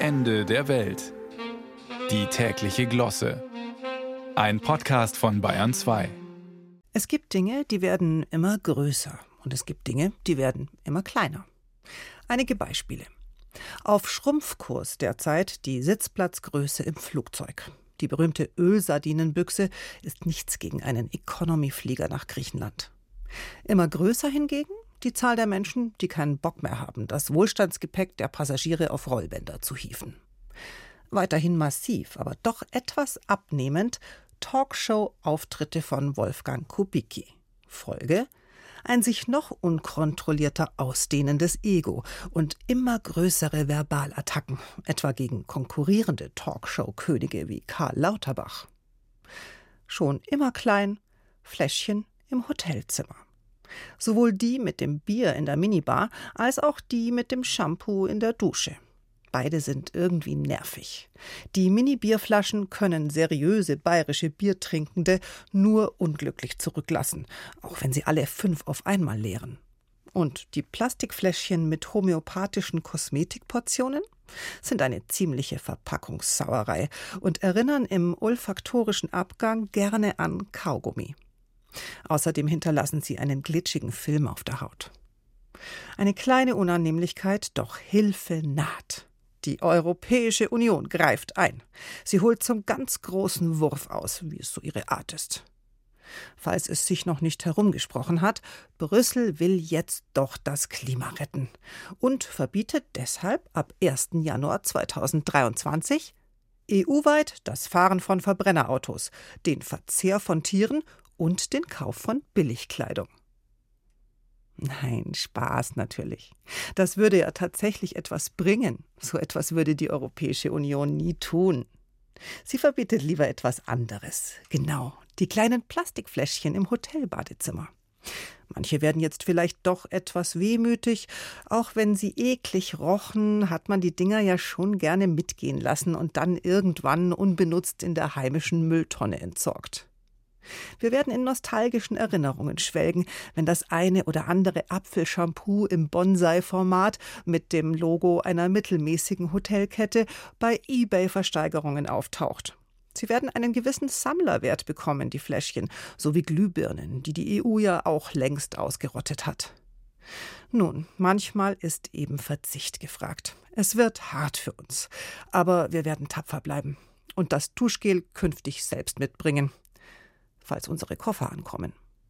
Ende der Welt. Die tägliche Glosse. Ein Podcast von Bayern 2. Es gibt Dinge, die werden immer größer und es gibt Dinge, die werden immer kleiner. Einige Beispiele. Auf Schrumpfkurs derzeit die Sitzplatzgröße im Flugzeug. Die berühmte Ölsardinenbüchse ist nichts gegen einen Economy-Flieger nach Griechenland. Immer größer hingegen die Zahl der Menschen, die keinen Bock mehr haben, das Wohlstandsgepäck der Passagiere auf Rollbänder zu hieven. Weiterhin massiv, aber doch etwas abnehmend Talkshow-Auftritte von Wolfgang Kubicki. Folge ein sich noch unkontrollierter ausdehnendes Ego und immer größere Verbalattacken, etwa gegen konkurrierende Talkshow-Könige wie Karl Lauterbach. Schon immer klein, Fläschchen im Hotelzimmer. Sowohl die mit dem Bier in der Minibar als auch die mit dem Shampoo in der Dusche. Beide sind irgendwie nervig. Die Mini-Bierflaschen können seriöse bayerische Biertrinkende nur unglücklich zurücklassen, auch wenn sie alle fünf auf einmal leeren. Und die Plastikfläschchen mit homöopathischen Kosmetikportionen sind eine ziemliche Verpackungssauerei und erinnern im olfaktorischen Abgang gerne an Kaugummi. Außerdem hinterlassen sie einen glitschigen Film auf der Haut. Eine kleine Unannehmlichkeit, doch Hilfe naht. Die Europäische Union greift ein. Sie holt zum ganz großen Wurf aus, wie es so ihre Art ist. Falls es sich noch nicht herumgesprochen hat, Brüssel will jetzt doch das Klima retten und verbietet deshalb ab 1. Januar 2023 EU-weit das Fahren von Verbrennerautos, den Verzehr von Tieren und den Kauf von Billigkleidung. Nein, Spaß natürlich. Das würde ja tatsächlich etwas bringen. So etwas würde die Europäische Union nie tun. Sie verbietet lieber etwas anderes. Genau, die kleinen Plastikfläschchen im Hotelbadezimmer. Manche werden jetzt vielleicht doch etwas wehmütig. Auch wenn sie eklig rochen, hat man die Dinger ja schon gerne mitgehen lassen und dann irgendwann unbenutzt in der heimischen Mülltonne entsorgt. Wir werden in nostalgischen Erinnerungen schwelgen, wenn das eine oder andere Apfelshampoo im Bonsai-Format mit dem Logo einer mittelmäßigen Hotelkette bei eBay-Versteigerungen auftaucht. Sie werden einen gewissen Sammlerwert bekommen, die Fläschchen, sowie Glühbirnen, die die EU ja auch längst ausgerottet hat. Nun, manchmal ist eben Verzicht gefragt. Es wird hart für uns, aber wir werden tapfer bleiben und das Tuschgel künftig selbst mitbringen falls unsere Koffer ankommen.